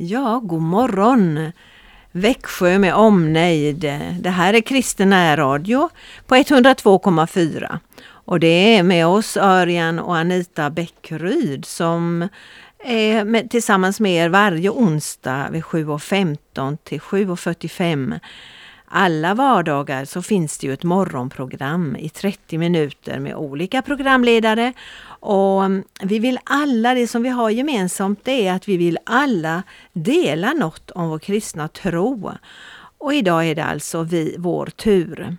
Ja, god morgon! Växjö med omnejd. Det här är Kristen närradio på 102,4. Och det är med oss Örjan och Anita Bäckryd som är med, tillsammans med er varje onsdag vid 7.15 till 7.45. Alla vardagar så finns det ju ett morgonprogram i 30 minuter med olika programledare och mm, vi vill alla, det som vi har gemensamt det är att vi vill alla dela något om vår kristna tro. Och idag är det alltså vi, vår tur.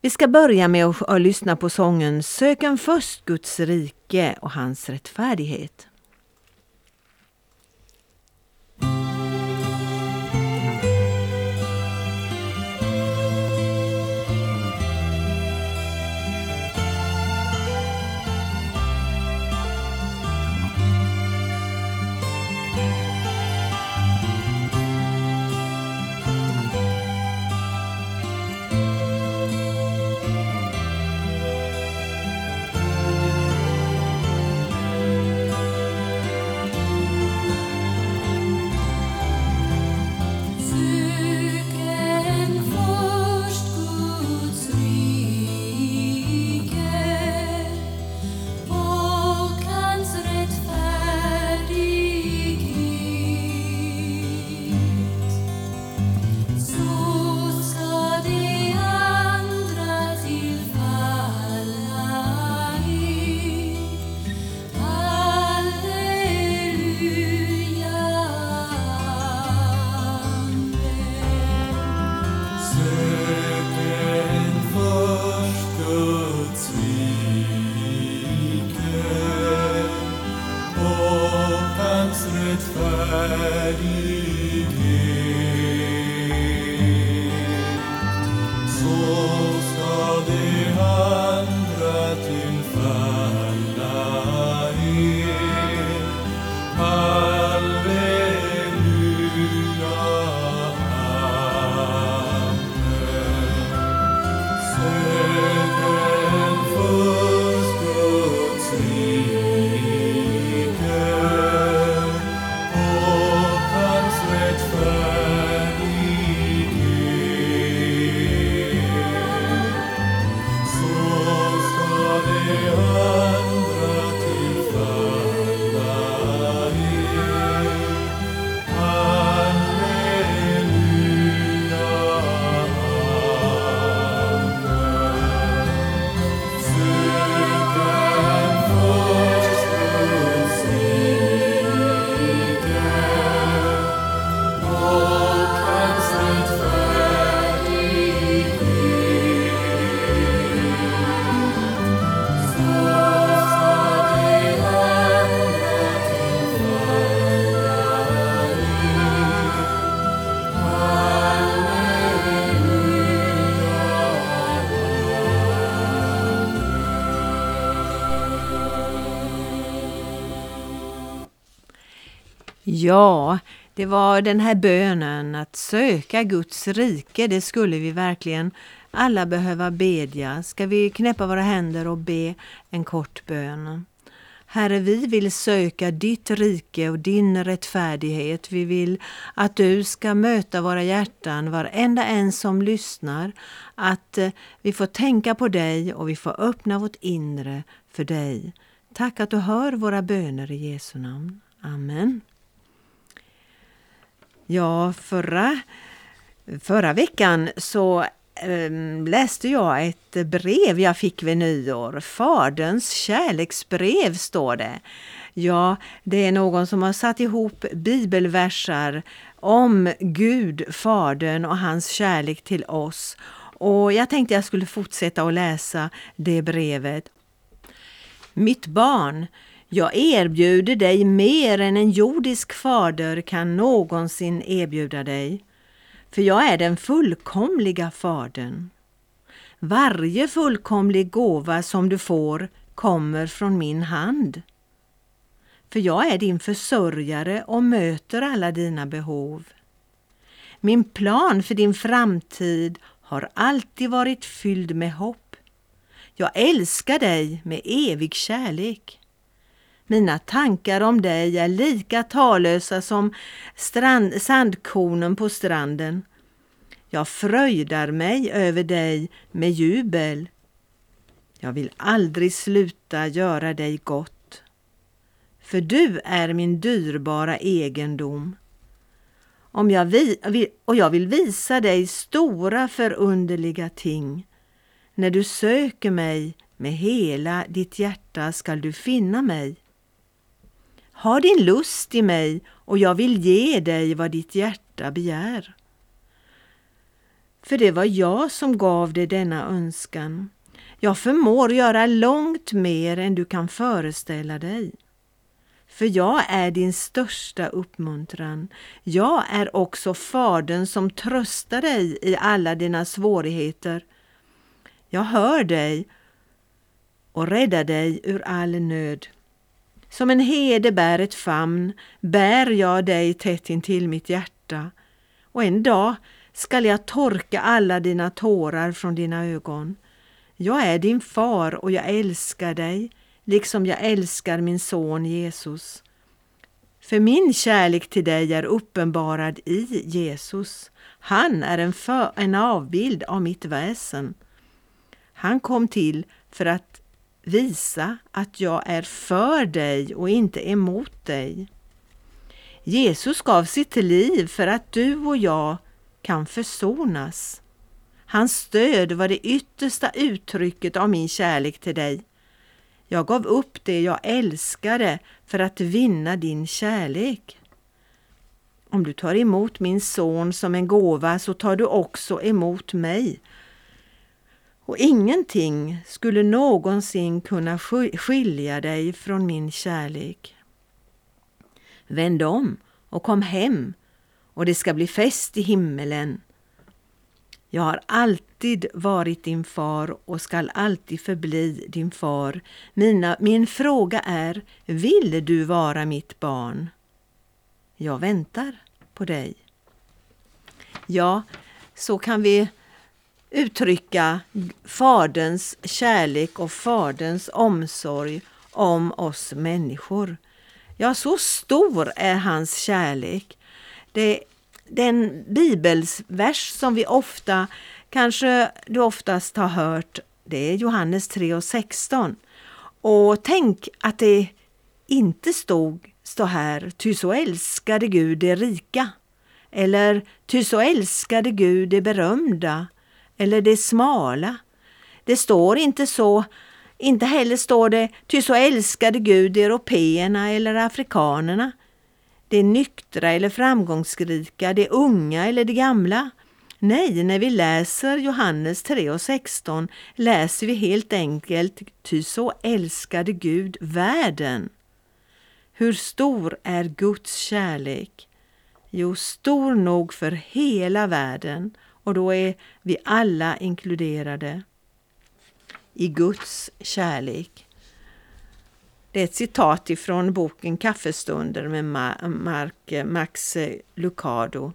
Vi ska börja med att, att lyssna på sången Söken först Guds rike och hans rättfärdighet. Ja, det var den här bönen att söka Guds rike, det skulle vi verkligen alla behöva bedja. Ska vi knäppa våra händer och be en kort bön? Herre, vi vill söka ditt rike och din rättfärdighet. Vi vill att du ska möta våra hjärtan, varenda en som lyssnar. Att eh, vi får tänka på dig och vi får öppna vårt inre för dig. Tack att du hör våra böner i Jesu namn. Amen. Ja, förra, förra veckan så ehm, läste jag ett brev jag fick vid nyår. Faderns kärleksbrev står det. Ja, det är någon som har satt ihop bibelversar om Gud, Fadern och hans kärlek till oss. Och jag tänkte jag skulle fortsätta att läsa det brevet. Mitt barn, jag erbjuder dig mer än en jordisk fader kan någonsin erbjuda dig. För jag är den fullkomliga fadern. Varje fullkomlig gåva som du får kommer från min hand. För jag är din försörjare och möter alla dina behov. Min plan för din framtid har alltid varit fylld med hopp. Jag älskar dig med evig kärlek. Mina tankar om dig är lika talösa som strand, sandkornen på stranden. Jag fröjdar mig över dig med jubel. Jag vill aldrig sluta göra dig gott. För du är min dyrbara egendom. Om jag vi, och jag vill visa dig stora förunderliga ting. När du söker mig med hela ditt hjärta skall du finna mig. Ha din lust i mig och jag vill ge dig vad ditt hjärta begär. För det var jag som gav dig denna önskan. Jag förmår göra långt mer än du kan föreställa dig. För jag är din största uppmuntran. Jag är också Fadern som tröstar dig i alla dina svårigheter. Jag hör dig och räddar dig ur all nöd. Som en herde bär ett famn bär jag dig tätt intill mitt hjärta och en dag skall jag torka alla dina tårar från dina ögon. Jag är din far och jag älskar dig liksom jag älskar min son Jesus. För min kärlek till dig är uppenbarad i Jesus. Han är en, för, en avbild av mitt väsen. Han kom till för att visa att jag är för dig och inte emot dig. Jesus gav sitt liv för att du och jag kan försonas. Hans stöd var det yttersta uttrycket av min kärlek till dig. Jag gav upp det jag älskade för att vinna din kärlek. Om du tar emot min son som en gåva så tar du också emot mig. Och ingenting skulle någonsin kunna skilja dig från min kärlek. Vänd om och kom hem och det ska bli fest i himmelen. Jag har alltid varit din far och skall alltid förbli din far. Mina, min fråga är, vill du vara mitt barn? Jag väntar på dig. Ja, så kan vi uttrycka Faderns kärlek och Faderns omsorg om oss människor. Ja, så stor är hans kärlek. Det den bibelsvers som vi ofta, kanske du oftast har hört, det är Johannes 3 och 16. Och tänk att det inte stod stå här, ty så älskade Gud det rika. Eller ty så älskade Gud det berömda. Eller det smala. Det står inte så. Inte heller står det ty så älskade Gud européerna eller afrikanerna det nyktra eller framgångsrika, det unga eller det gamla. Nej, när vi läser Johannes 3 och 16 läser vi helt enkelt ty så älskade Gud världen. Hur stor är Guds kärlek? Jo, stor nog för hela världen och då är vi alla inkluderade i Guds kärlek. Det är ett citat ifrån boken Kaffestunder med Mark, Max Lucado.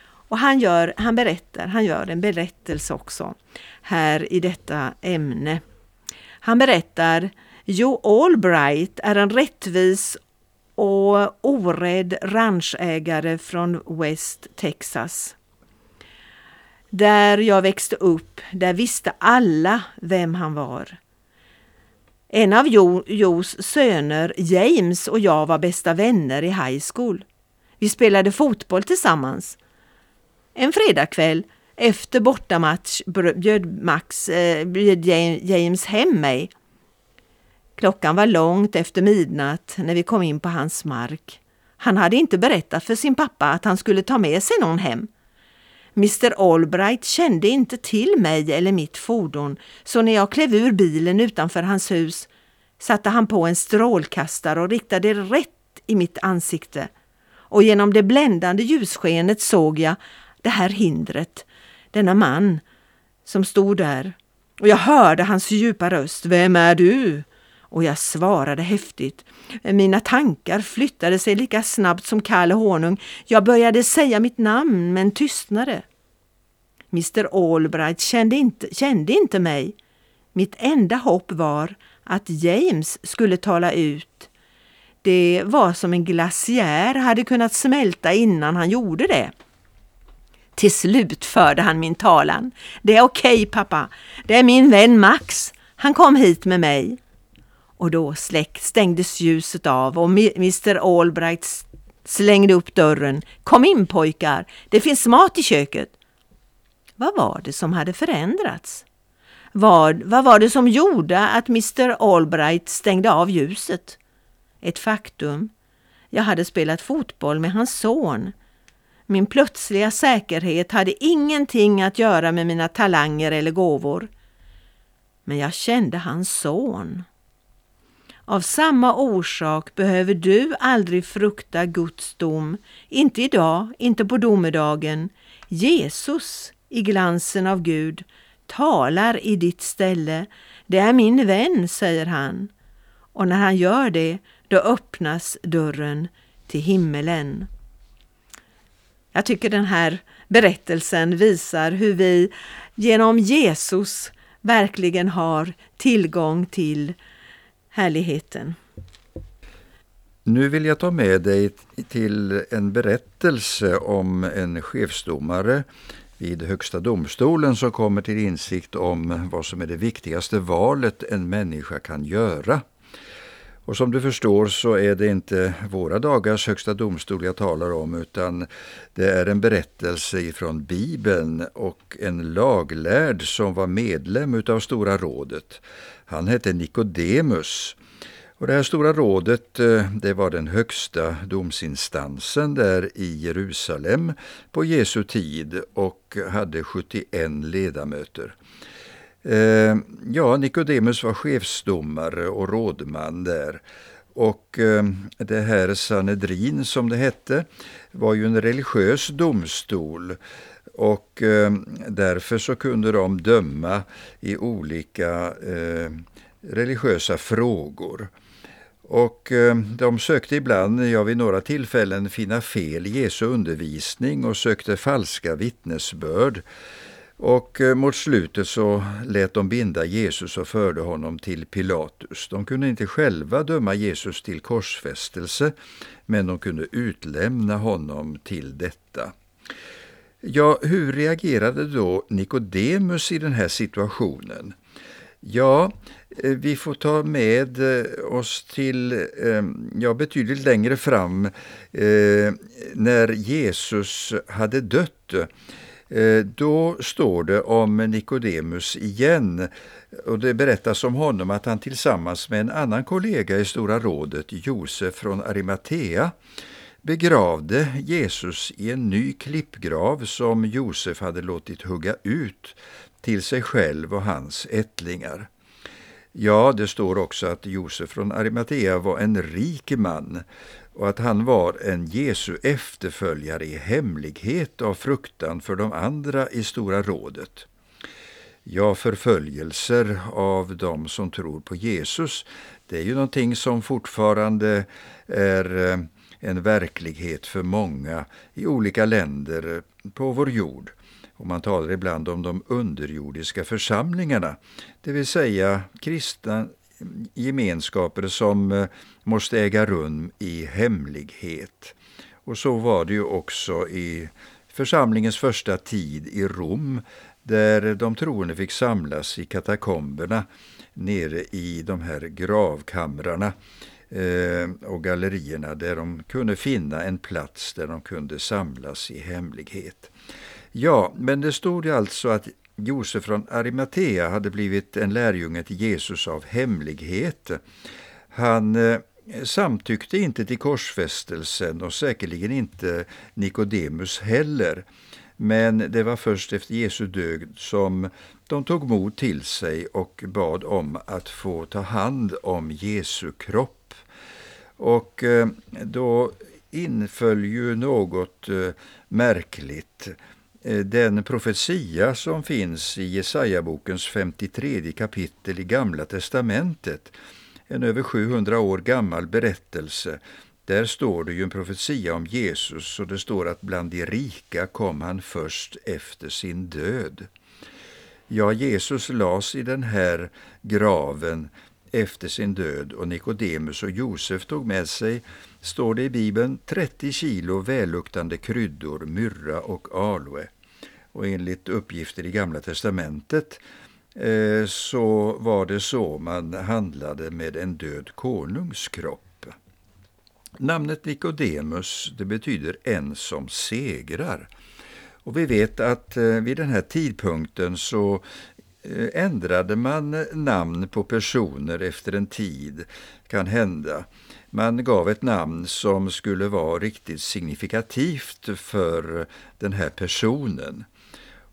Och han, gör, han berättar, han gör en berättelse också här i detta ämne. Han berättar Joe Albright är en rättvis och orädd ranchägare från West Texas. Där jag växte upp, där visste alla vem han var. En av jo, Jos söner, James, och jag var bästa vänner i high school. Vi spelade fotboll tillsammans. En fredagkväll efter bortamatch bjöd, Max, eh, bjöd James hem mig. Klockan var långt efter midnatt när vi kom in på hans mark. Han hade inte berättat för sin pappa att han skulle ta med sig någon hem. Mr Albright kände inte till mig eller mitt fordon så när jag klev ur bilen utanför hans hus satte han på en strålkastare och riktade rätt i mitt ansikte. Och genom det bländande ljusskenet såg jag det här hindret, denna man som stod där. Och jag hörde hans djupa röst. Vem är du? Och jag svarade häftigt. Mina tankar flyttade sig lika snabbt som kall honung. Jag började säga mitt namn men tystnade. Mr Albright kände inte, kände inte mig. Mitt enda hopp var att James skulle tala ut. Det var som en glaciär hade kunnat smälta innan han gjorde det. Till slut förde han min talan. Det är okej okay, pappa, det är min vän Max. Han kom hit med mig. Och då släck, stängdes ljuset av och Mr Albright slängde upp dörren. Kom in pojkar, det finns mat i köket. Vad var det som hade förändrats? Vad, vad var det som gjorde att Mr Albright stängde av ljuset? Ett faktum. Jag hade spelat fotboll med hans son. Min plötsliga säkerhet hade ingenting att göra med mina talanger eller gåvor. Men jag kände hans son. Av samma orsak behöver du aldrig frukta Guds dom, inte idag, inte på domedagen. Jesus i glansen av Gud talar i ditt ställe. Det är min vän, säger han. Och när han gör det, då öppnas dörren till himmelen. Jag tycker den här berättelsen visar hur vi genom Jesus verkligen har tillgång till härligheten. Nu vill jag ta med dig till en berättelse om en chefsdomare vid Högsta domstolen som kommer till insikt om vad som är det viktigaste valet en människa kan göra. Och som du förstår så är det inte våra dagars högsta domstol jag talar om utan det är en berättelse ifrån Bibeln och en laglärd som var medlem utav Stora rådet. Han hette Nikodemus. Och det här Stora rådet eh, det var den högsta domsinstansen där i Jerusalem på Jesu tid och hade 71 ledamöter. Eh, ja, Nikodemus var chefsdomare och rådman där. Och eh, det här Sanedrin som det hette var ju en religiös domstol och därför så kunde de döma i olika religiösa frågor. Och eh, de sökte ibland, ja vid några tillfällen, finna fel i Jesu undervisning och sökte falska vittnesbörd. Och eh, mot slutet så lät de binda Jesus och förde honom till Pilatus. De kunde inte själva döma Jesus till korsfästelse, men de kunde utlämna honom till detta. Ja, hur reagerade då Nikodemus i den här situationen? Ja, eh, vi får ta med eh, oss till eh, ja, betydligt längre fram när Jesus hade dött. Då står det om Nikodemus igen. Och det berättas om honom att han tillsammans med en annan kollega i Stora rådet, Josef från Arimatea, begravde Jesus i en ny klippgrav som Josef hade låtit hugga ut till sig själv och hans ättlingar. Ja, det står också att Josef från Arimatea var en rik man och att han var en Jesu efterföljare i hemlighet av fruktan för de andra i Stora rådet. Ja, förföljelser av dem som tror på Jesus, det är ju någonting som fortfarande är eh, en verklighet för många i olika länder på vår jord. Och man talar ibland om de underjordiska församlingarna, det vill säga kristna gemenskaper som eh, måste äga rum i hemlighet. Och så var det ju också i församlingens första tid i Rom där de troende fick samlas i katakomberna nere i de här gravkamrarna eh, och gallerierna där de kunde finna en plats där de kunde samlas i hemlighet. Ja, men det stod ju alltså att Josef från Arimatea hade blivit en lärjunge till Jesus av hemlighet. Han eh, samtyckte inte till korsfästelsen och säkerligen inte Nikodemus heller. Men det var först efter Jesu död som de tog mod till sig och bad om att få ta hand om Jesu kropp. Och eh, då inföll ju något eh, märkligt. Eh, den profetia som finns i Jesaja-bokens 53 kapitel i Gamla testamentet, en över 700 år gammal berättelse. Där står det ju en profetia om Jesus och det står att bland de rika kom han först efter sin död. Ja, Jesus lades i den här graven efter sin död och Nikodemus och Josef tog med sig, står det i Bibeln, 30 kilo välluktande kryddor, myrra och aloe. Och enligt uppgifter i Gamla testamentet eh, så var det så man handlade med en död konungs kropp. Namnet Nikodemus det betyder en som segrar. Och vi vet att eh, vid den här tidpunkten så eh, ändrade man namn på personer efter en tid, kan hända. Man gav ett namn som skulle vara riktigt signifikativt för den här personen.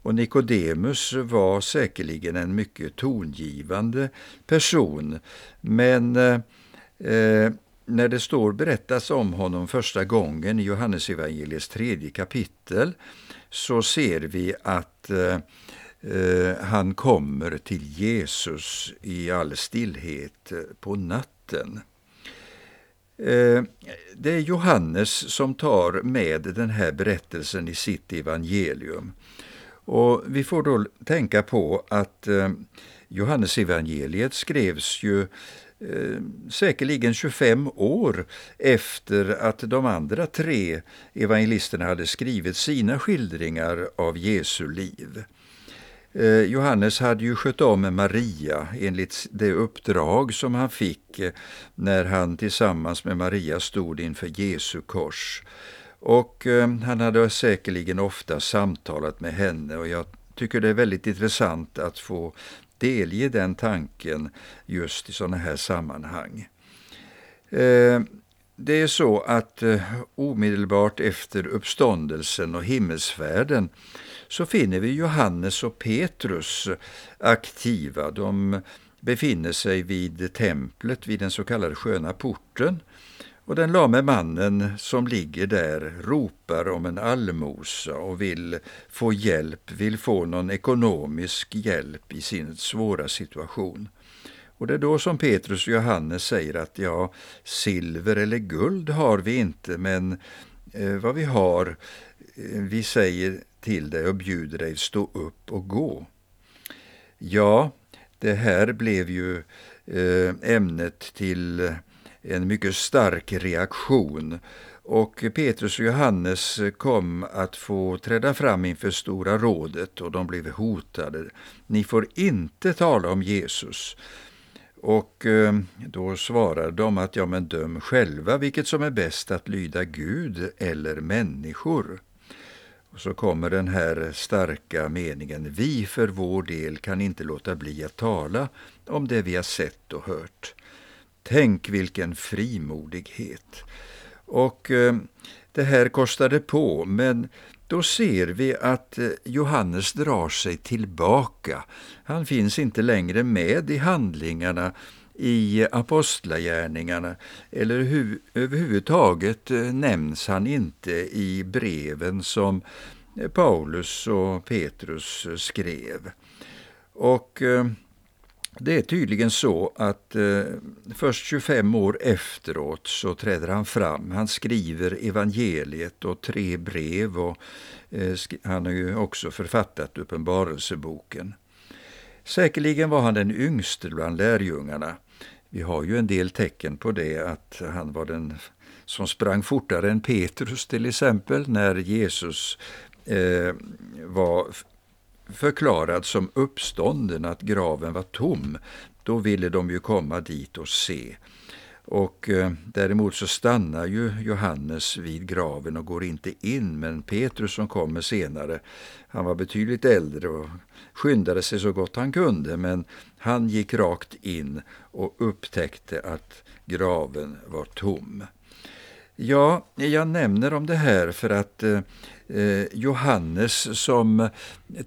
Och Nikodemus var säkerligen en mycket tongivande person, men eh, när det står berättas om honom första gången i Johannesevangeliets tredje kapitel så ser vi att eh, eh, han kommer till Jesus i all stillhet på natten. Eh, det är Johannes som tar med den här berättelsen i sitt evangelium. Och vi får då tänka på att eh, Johannesevangeliet skrevs ju eh, säkerligen 25 år efter att de andra tre evangelisterna hade skrivit sina skildringar av Jesu liv. Eh, Johannes hade ju skött om Maria enligt det uppdrag som han fick eh, när han tillsammans med Maria stod inför Jesu kors. Och eh, han hade säkerligen ofta samtalat med henne och jag tycker det är väldigt intressant att få delge den tanken just i sådana här sammanhang. Eh, det är så att eh, omedelbart efter uppståndelsen och himmelsfärden så finner vi Johannes och Petrus aktiva. De befinner sig vid templet, vid den så kallade sköna porten. Och den lame mannen som ligger där ropar om en allmosa och vill få hjälp, vill få någon ekonomisk hjälp i sin svåra situation. Och det är då som Petrus och Johannes säger att ja, silver eller guld har vi inte, men eh, vad vi har, eh, vi säger till dig och bjuder dig stå upp och gå. Ja, det här blev ju eh, ämnet till en mycket stark reaktion och Petrus och Johannes kom att få träda fram inför Stora rådet och de blev hotade. Ni får inte tala om Jesus. Och eh, då svarar de att ja, men döm själva vilket som är bäst att lyda Gud eller människor. Och så kommer den här starka meningen. Vi för vår del kan inte låta bli att tala om det vi har sett och hört. Tänk vilken frimodighet! Och eh, det här kostade på, men då ser vi att eh, Johannes drar sig tillbaka. Han finns inte längre med i handlingarna i apostlagärningarna eller hu överhuvudtaget eh, nämns han inte i breven som eh, Paulus och Petrus skrev. Och eh, det är tydligen så att eh, först 25 år efteråt så träder han fram. Han skriver evangeliet och tre brev och eh, han har ju också författat Uppenbarelseboken. Säkerligen var han den yngste bland lärjungarna. Vi har ju en del tecken på det, att han var den som sprang fortare än Petrus till exempel, när Jesus eh, var förklarad som uppstånden, att graven var tom, då ville de ju komma dit och se. Och eh, däremot så stannar ju Johannes vid graven och går inte in, men Petrus som kommer senare, han var betydligt äldre och skyndade sig så gott han kunde, men han gick rakt in och upptäckte att graven var tom. Ja, jag nämner om det här för att eh, eh, Johannes som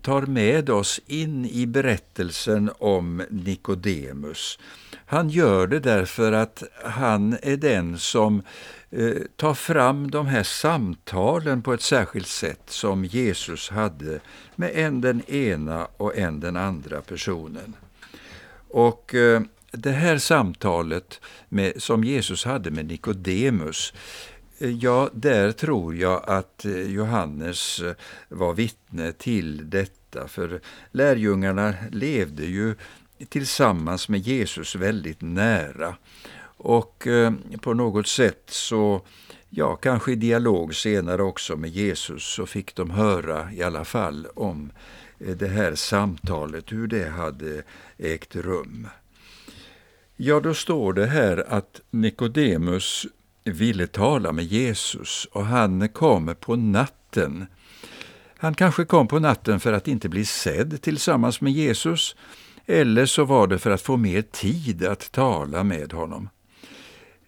tar med oss in i berättelsen om Nikodemus. Han gör det därför att han är den som eh, tar fram de här samtalen på ett särskilt sätt som Jesus hade med en den ena och en den andra personen. Och eh, det här samtalet med, som Jesus hade med Nikodemus, eh, ja, där tror jag att eh, Johannes eh, var vittne till detta, för lärjungarna levde ju tillsammans med Jesus väldigt nära. Och eh, på något sätt så, ja kanske i dialog senare också med Jesus, så fick de höra i alla fall om det här samtalet, hur det hade ägt rum. Ja, då står det här att Nikodemus ville tala med Jesus och han kom på natten. Han kanske kom på natten för att inte bli sedd tillsammans med Jesus, eller så var det för att få mer tid att tala med honom.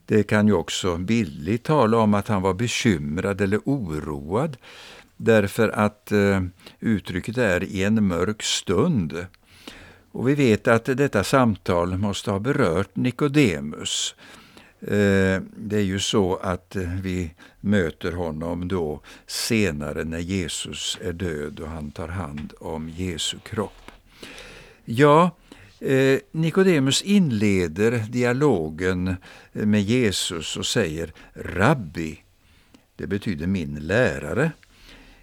Det kan ju också bildligt tala om att han var bekymrad eller oroad, därför att eh, uttrycket är i en mörk stund. Och vi vet att detta samtal måste ha berört Nikodemus. Eh, det är ju så att eh, vi möter honom då senare när Jesus är död och han tar hand om Jesu kropp. Ja, eh, Nikodemus inleder dialogen med Jesus och säger Rabbi, det betyder min lärare.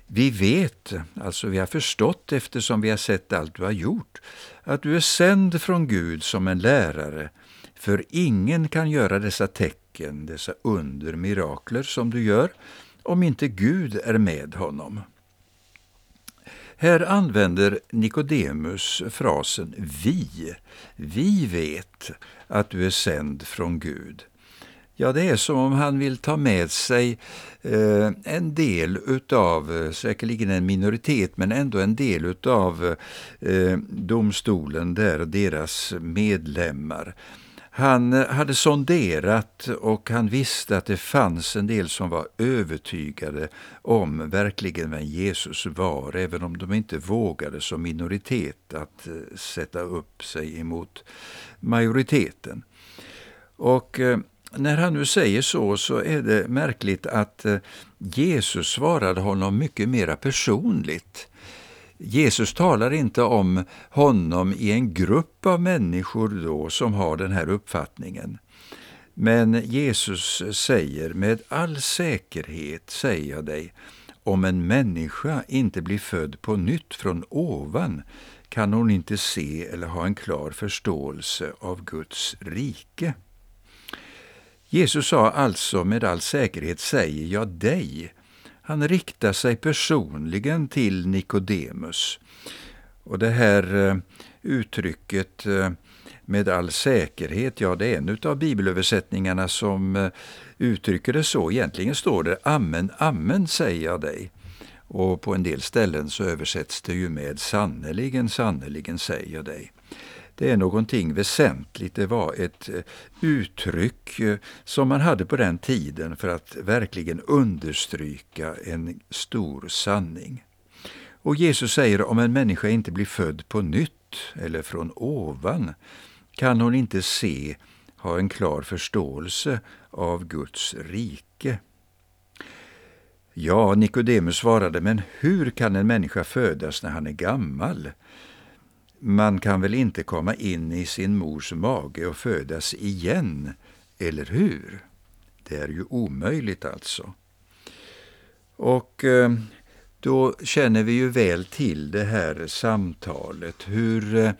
Vi vet, alltså vi har förstått eftersom vi har sett allt du har gjort, att du är sänd från Gud som en lärare, för ingen kan göra dessa tecken, dessa under, mirakler som du gör, om inte Gud är med honom. Här använder Nikodemus frasen vi. Vi vet att du är sänd från Gud. Ja, det är som om han vill ta med sig eh, en del utav, eh, säkerligen en minoritet, men ändå en del utav eh, domstolen där, deras medlemmar. Han eh, hade sonderat och han visste att det fanns en del som var övertygade om verkligen vem Jesus var, även om de inte vågade som minoritet att eh, sätta upp sig emot majoriteten. Och när han nu säger så, så är det märkligt att eh, Jesus svarade honom mycket mera personligt. Jesus talar inte om honom i en grupp av människor då som har den här uppfattningen. Men Jesus säger med all säkerhet, säger jag dig, om en människa inte blir född på nytt från ovan kan hon inte se eller ha en klar förståelse av Guds rike. Jesus sa alltså med all säkerhet, säger jag dig, han riktar sig personligen till Nikodemus. Och det här eh, uttrycket eh, med all säkerhet, ja det är en av bibelöversättningarna som eh, uttrycker det så. Egentligen står det Amen, amen säger jag dig. Och på en del ställen så översätts det ju med sannerligen, sannerligen säger jag dig. Det är någonting väsentligt. Det var ett eh, uttryck eh, som man hade på den tiden för att verkligen understryka en stor sanning. Och Jesus säger om en människa inte blir född på nytt eller från ovan kan hon inte se, ha en klar förståelse av Guds rike. Ja, Nikodemus svarade, men hur kan en människa födas när han är gammal? Man kan väl inte komma in i sin mors mage och födas igen, eller hur? Det är ju omöjligt alltså. Och eh, då känner vi ju väl till det här samtalet, hur eh,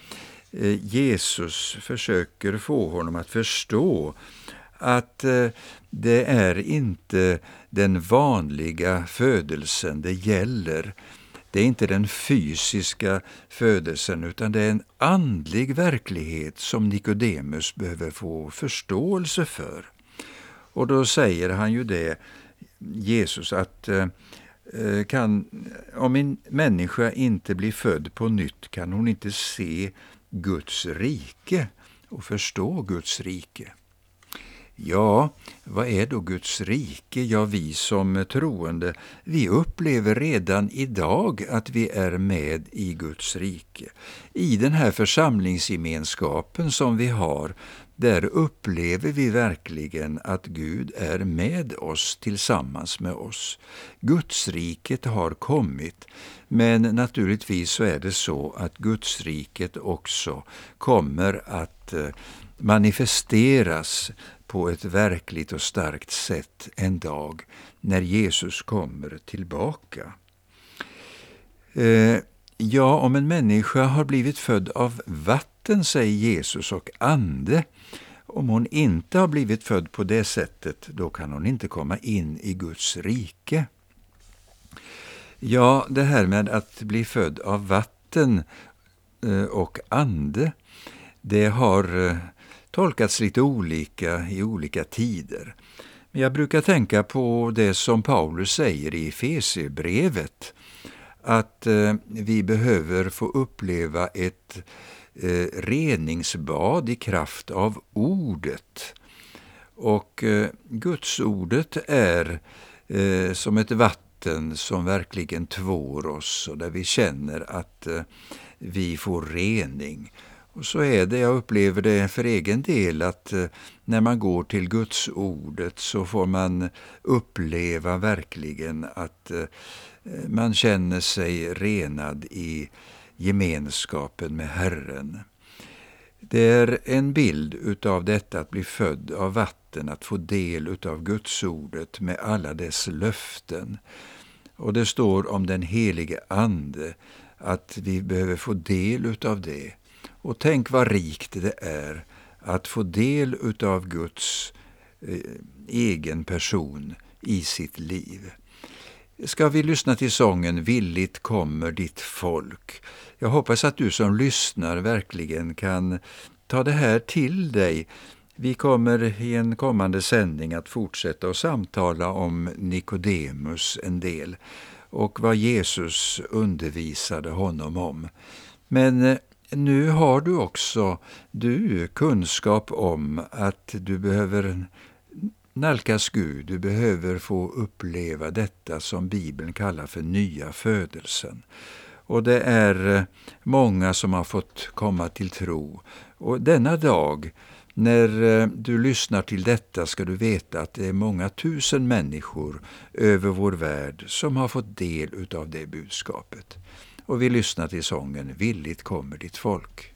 Jesus försöker få honom att förstå att eh, det är inte den vanliga födelsen det gäller, det är inte den fysiska födelsen utan det är en andlig verklighet som Nikodemus behöver få förståelse för. Och då säger han ju det, Jesus, att eh, eh kan, om en människa inte blir född på nytt kan hon inte se Guds rike och förstå Guds rike. Ja, vad är då Guds rike? Ja, vi som troende, vi upplever redan idag att vi är med i Guds rike. I den här församlingsgemenskapen som vi har, där upplever vi verkligen att Gud är med oss, tillsammans med oss. Gudsriket har kommit, men naturligtvis så är det så att Gudsriket också kommer att eh, manifesteras på ett verkligt och starkt sätt en dag när Jesus kommer tillbaka. Eh, Ja, om en människa har blivit född av vatten, säger Jesus, och ande, om hon inte har blivit född på det sättet, då kan hon inte komma in i Guds rike. Ja, det här med att bli född av vatten eh, och ande, det har eh, tolkats lite olika i olika tider. Men jag brukar tänka på det som Paulus säger i Efesierbrevet, att eh, vi behöver få uppleva ett eh, reningsbad i kraft av ordet. Och eh, Gudsordet är som ett vatten som verkligen tvår oss och där vi känner att vi får rening. Och så är det, jag upplever det för egen del, att eh, när man går till Guds ordet så får man uppleva verkligen att eh, man känner sig renad i gemenskapen med Herren. Det är en bild utav detta att bli född av vatten, att få del utav Gudsordet med alla dess löften. Och det står om den helige Ande, att vi behöver få del utav det. Och tänk vad rikt det är att få del utav Guds eh, egen person i sitt liv. Ska vi lyssna till sången Villigt kommer ditt folk. Jag hoppas att du som lyssnar verkligen kan ta det här till dig. Vi kommer i en kommande sändning att fortsätta att samtala om Nikodemus en del och vad Jesus undervisade honom om. Men eh, nu har du också du kunskap om att du behöver nalkas Gud, du behöver få uppleva detta som Bibeln kallar för nya födelsen. Och det är eh, många som har fått komma till tro. Och denna dag, när eh, du lyssnar till detta ska du veta att det är många tusen människor över vår värld som har fått del av det budskapet och vi lyssnar till sången Villigt kommer ditt folk.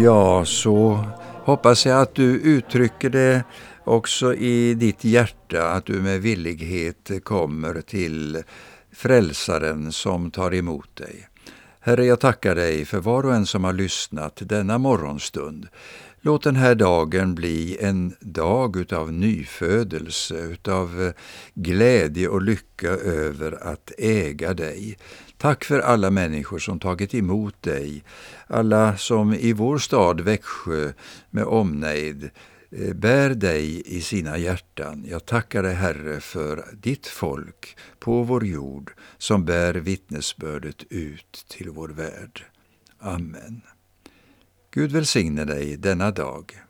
Ja, så hoppas jag att du uttrycker det också i ditt hjärta, att du med villighet kommer till Frälsaren som tar emot dig. Herre, jag tackar dig för var och en som har lyssnat denna morgonstund. Låt den här dagen bli en dag utav nyfödelse, utav glädje och lycka över att äga dig. Tack för alla människor som tagit emot dig, alla som i vår stad Växjö med omnejd eh, bär dig i sina hjärtan. Jag tackar dig Herre för ditt folk på vår jord som bär vittnesbördet ut till vår värld. Amen. Gud välsigne dig denna dag.